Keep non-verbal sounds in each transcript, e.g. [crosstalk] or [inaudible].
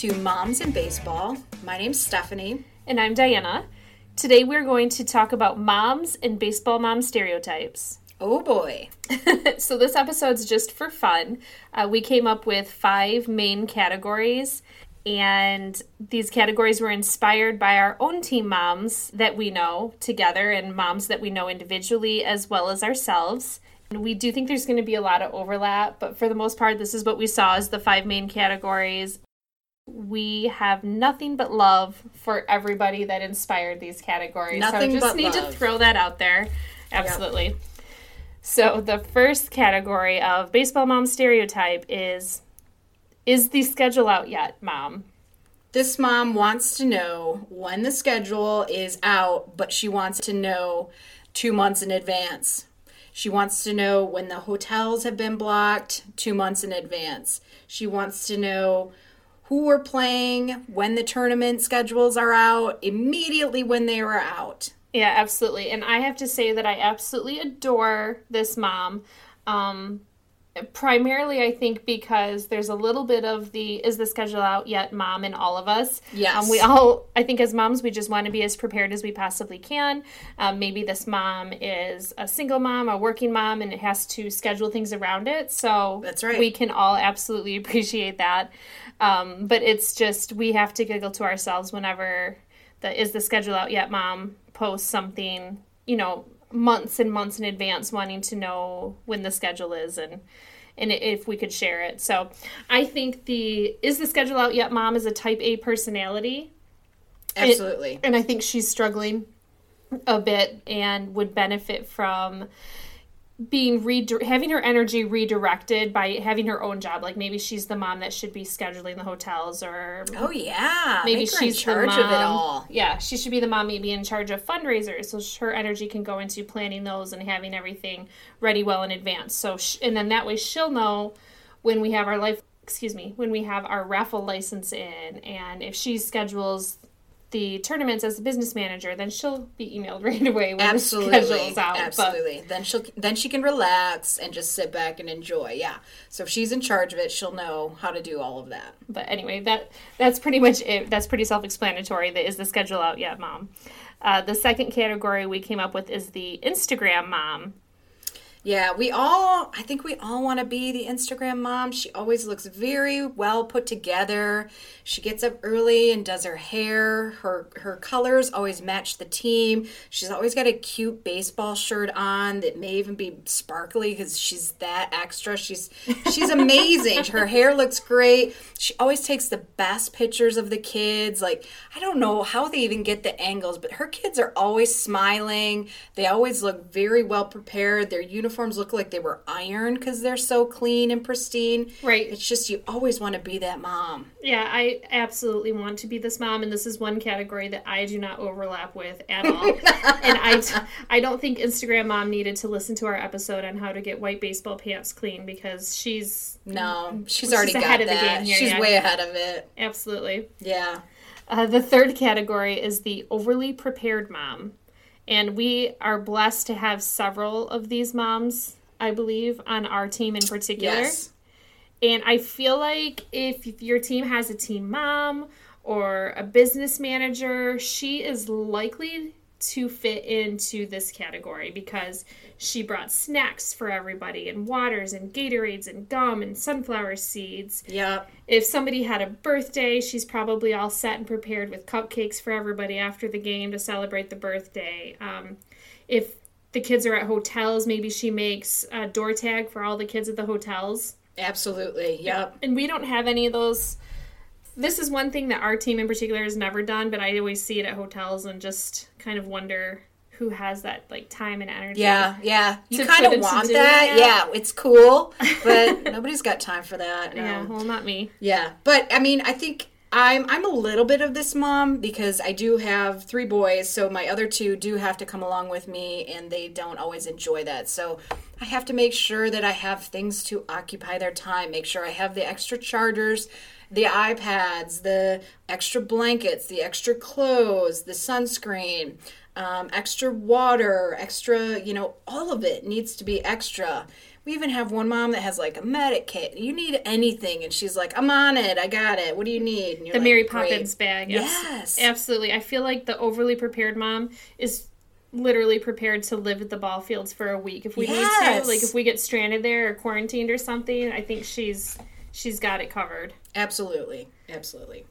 To Moms in Baseball. My name's Stephanie. And I'm Diana. Today we're going to talk about moms and baseball mom stereotypes. Oh boy. [laughs] so, this episode's just for fun. Uh, we came up with five main categories, and these categories were inspired by our own team moms that we know together and moms that we know individually as well as ourselves. And we do think there's going to be a lot of overlap, but for the most part, this is what we saw as the five main categories. We have nothing but love for everybody that inspired these categories. Nothing so I just need love. to throw that out there. Absolutely. Yep. So the first category of baseball mom stereotype is is the schedule out yet, mom? This mom wants to know when the schedule is out, but she wants to know 2 months in advance. She wants to know when the hotels have been blocked 2 months in advance. She wants to know who we're playing, when the tournament schedules are out, immediately when they are out. Yeah, absolutely. And I have to say that I absolutely adore this mom. Um, primarily, I think because there's a little bit of the is the schedule out yet, mom, in all of us. Yes. Um, we all, I think, as moms, we just want to be as prepared as we possibly can. Um, maybe this mom is a single mom, a working mom, and it has to schedule things around it. So that's right. We can all absolutely [laughs] appreciate that. Um, but it's just we have to giggle to ourselves whenever the is the schedule out yet, mom post something, you know, months and months in advance wanting to know when the schedule is and and if we could share it. So, I think the is the schedule out yet mom is a type A personality. Absolutely. And, and I think she's struggling a bit and would benefit from being re- having her energy redirected by having her own job like maybe she's the mom that should be scheduling the hotels or oh yeah. Maybe she's in charge of it all. Yeah she should be the mom maybe in charge of fundraisers so her energy can go into planning those and having everything ready well in advance. So sh- and then that way she'll know when we have our life excuse me when we have our raffle license in and if she schedules the tournaments as a business manager, then she'll be emailed [laughs] right away when absolutely, the schedule's out. Absolutely. But, then she'll then she can relax and just sit back and enjoy. Yeah. So if she's in charge of it, she'll know how to do all of that. But anyway, that that's pretty much it. That's pretty self-explanatory. That is the schedule out yet, mom. Uh, the second category we came up with is the Instagram mom. Yeah, we all, I think we all want to be the Instagram mom. She always looks very well put together. She gets up early and does her hair. Her her colors always match the team. She's always got a cute baseball shirt on that may even be sparkly cuz she's that extra. She's she's amazing. her [laughs] hair looks great. She always takes the best pictures of the kids. Like, I don't know how they even get the angles, but her kids are always smiling. They always look very well prepared. Their uniform uniforms look like they were iron because they're so clean and pristine. Right. It's just you always want to be that mom. Yeah, I absolutely want to be this mom, and this is one category that I do not overlap with at all. [laughs] and I, I don't think Instagram mom needed to listen to our episode on how to get white baseball pants clean because she's no, she's, she's already ahead got of that. the game here. She's yeah. way ahead of it. Absolutely. Yeah. Uh, the third category is the overly prepared mom. And we are blessed to have several of these moms, I believe, on our team in particular. Yes. And I feel like if your team has a team mom or a business manager, she is likely to fit into this category because she brought snacks for everybody and waters and Gatorades and gum and sunflower seeds. Yep. If somebody had a birthday, she's probably all set and prepared with cupcakes for everybody after the game to celebrate the birthday. Um, if the kids are at hotels, maybe she makes a door tag for all the kids at the hotels. Absolutely. Yep. And we don't have any of those this is one thing that our team in particular has never done, but I always see it at hotels and just kind of wonder who has that like time and energy. Yeah, yeah. You kind of want that. Yeah, it's cool, but [laughs] nobody's got time for that. No. Yeah, well, not me. Yeah, but I mean, I think I'm I'm a little bit of this mom because I do have three boys, so my other two do have to come along with me, and they don't always enjoy that. So I have to make sure that I have things to occupy their time. Make sure I have the extra chargers the iPads, the extra blankets, the extra clothes, the sunscreen, um, extra water, extra, you know, all of it needs to be extra. We even have one mom that has like a medic kit. You need anything, and she's like, "I'm on it. I got it. What do you need?" the like, Mary Poppins Great. bag. Yes, absolutely. I feel like the overly prepared mom is literally prepared to live at the ball fields for a week if we yes. need to. Like if we get stranded there or quarantined or something, I think she's she's got it covered. Absolutely, absolutely.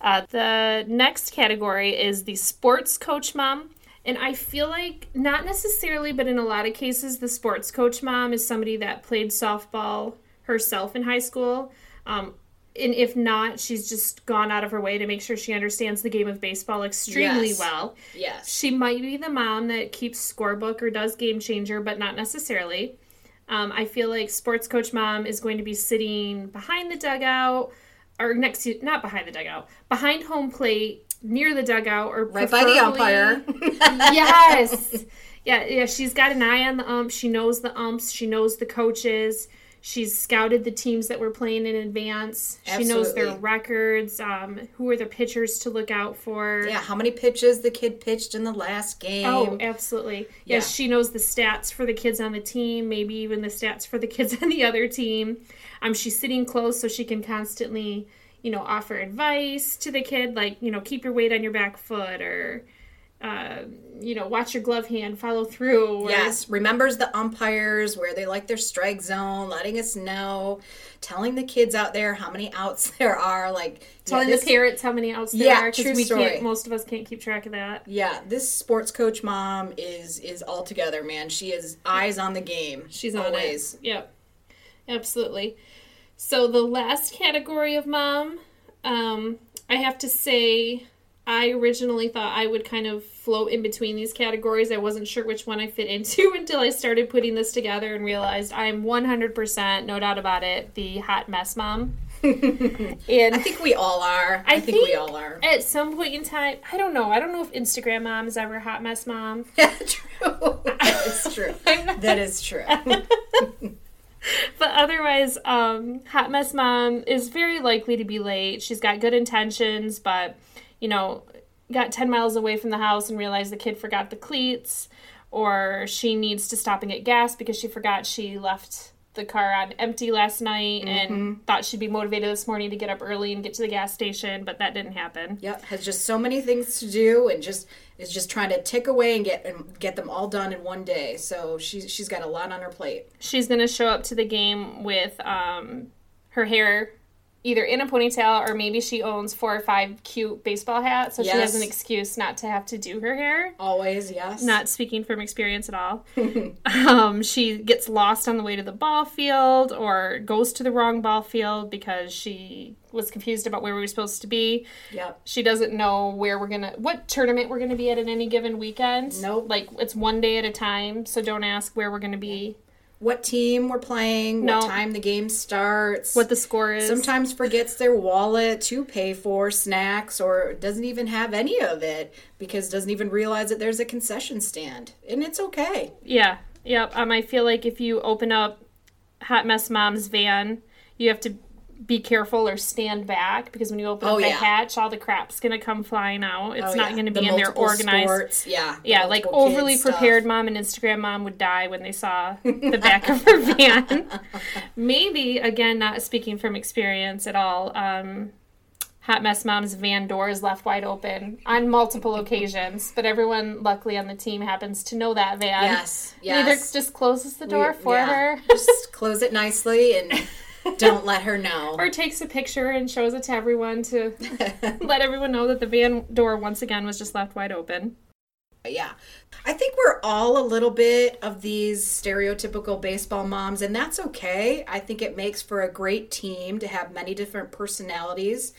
Uh, the next category is the sports coach mom. And I feel like, not necessarily, but in a lot of cases, the sports coach mom is somebody that played softball herself in high school. Um, and if not, she's just gone out of her way to make sure she understands the game of baseball extremely yes. well. Yes. She might be the mom that keeps scorebook or does GameChanger, but not necessarily. Um, I feel like sports coach mom is going to be sitting behind the dugout or next to not behind the dugout, behind home plate, near the dugout, or right by the umpire. [laughs] yes, [laughs] yeah, yeah. She's got an eye on the ump. She knows the umps. She knows the coaches. She's scouted the teams that were playing in advance. Absolutely. She knows their records. Um, who are the pitchers to look out for? Yeah, how many pitches the kid pitched in the last game? Oh, absolutely. Yeah. Yes, she knows the stats for the kids on the team. Maybe even the stats for the [laughs] kids on the other team. Um, she's sitting close so she can constantly, you know, offer advice to the kid, like you know, keep your weight on your back foot or uh, you know, watch your glove hand, follow through. Or... Yes, remembers the umpires where they like their strike zone, letting us know, telling the kids out there how many outs [laughs] there are, like telling yeah, this... the parents how many outs there yeah, are because we story. can't. Most of us can't keep track of that. Yeah, this sports coach mom is is all together, man. She is eyes on the game. She's always. On it. Yep, absolutely. So the last category of mom, um, I have to say I originally thought I would kind of float in between these categories. I wasn't sure which one I fit into [laughs] until I started putting this together and realized I'm 100%, no doubt about it, the hot mess mom. [laughs] and I think we all are. I, I think, think, we all are. At some point in time, I don't know. I don't know if Instagram mom is ever hot mess mom. [laughs] true. That is true. that is true. but otherwise, um, hot mess mom is very likely to be late. She's got good intentions, but you know, got 10 miles away from the house and realized the kid forgot the cleats, or she needs to stop and get gas because she forgot she left the car on empty last night mm-hmm. and thought she'd be motivated this morning to get up early and get to the gas station, but that didn't happen. Yep, has just so many things to do and just is just trying to tick away and get and get them all done in one day. So she's she's got a lot on her plate. She's gonna show up to the game with um, her hair either in a ponytail or maybe she owns four or five cute baseball hats, so yes. she has an excuse not to have to do her hair. Always, yes. Not speaking from experience at all. [laughs] um, she gets lost on the way to the ball field or goes to the wrong ball field because she was confused about where we were supposed to be. Yep. She doesn't know where we're gonna what tournament we're gonna be at at any given weekend. Nope. Like it's one day at a time, so don't ask where we're gonna be what team we're playing, no. what time the game starts, what the score is. Sometimes forgets their wallet to pay for snacks or doesn't even have any of it because doesn't even realize that there's a concession stand. And it's okay. Yeah. Yep. Um I feel like if you open up Hot Mess Mom's van, you have to be careful or stand back because when you open oh, up the yeah. hatch, all the crap's gonna come flying out. It's oh, not yeah. gonna be the in there organized. Sports. Yeah, yeah, like overly prepared stuff. mom and Instagram mom would die when they saw the back of her van. [laughs] Maybe again, not speaking from experience at all. Um, Hot Mess Mom's van door is left wide open on multiple occasions, but everyone, luckily on the team, happens to know that van. Yes, yes. Either just closes the door we, for yeah. her, just close it nicely, and [laughs] don't let her know. or takes a picture and shows it to everyone to [laughs] let everyone know that the van door once again was just left wide open. Yeah. I think we're all a little bit of these stereotypical baseball moms, and that's okay. I think it makes for a great team to have many different personalities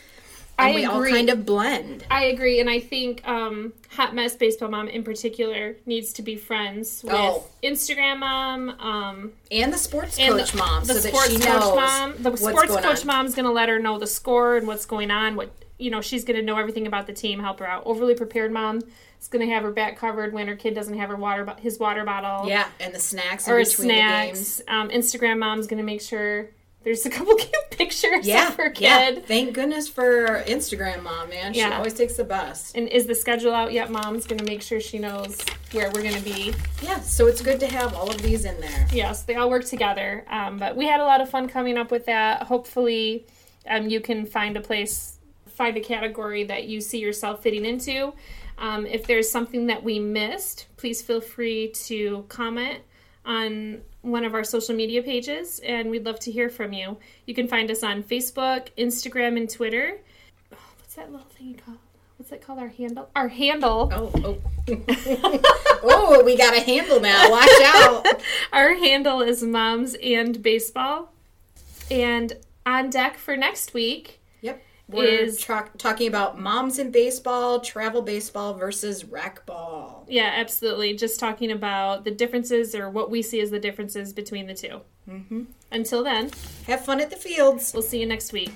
and I we agree. all kind of blend. I agree, and I think um, Hot Mess Baseball Mom in particular needs to be friends with oh. Instagram Mom um, and the sports coach the, mom. The so sports coach mom. The sports coach on. mom's going to let her know the score and what's going on. What you know, she's going to know everything about the team, help her out. Overly prepared mom is going to have her back covered when her kid doesn't have her water, his water bottle. Yeah, and the snacks or snacks. Um, Instagram mom's going to make sure there's a couple [laughs] cute pictures yeah, of her kid. Yeah. Thank goodness for Instagram mom, man. She Yeah. always takes the best. And is the schedule out yet? Mom's gonna make sure she knows where we're gonna be. Yeah, so it's good to have all of these in there. Yes, they all work together. Um, but we had a lot of fun coming up with that. Hopefully, um, you can find a place, find a category that you see yourself fitting into. Um, if there's something that we missed, please feel free to comment on one of our social media pages, and we'd love to hear from you. You can find us on Facebook, Instagram, and Twitter. Oh, what's that little thing called? What's it called? Our handle? Our handle. Oh, oh. [laughs] oh, we got a handle now. Watch out. [laughs] Our handle is Moms and Baseball. And on deck for next week. We're Is- tra- talking about moms in baseball, travel baseball versus rec ball. yeah, absolutely. Just talking about the differences or what we see as the differences between the 2 Mm-hmm. Until then, Have fun at the fields. we'll see you next week.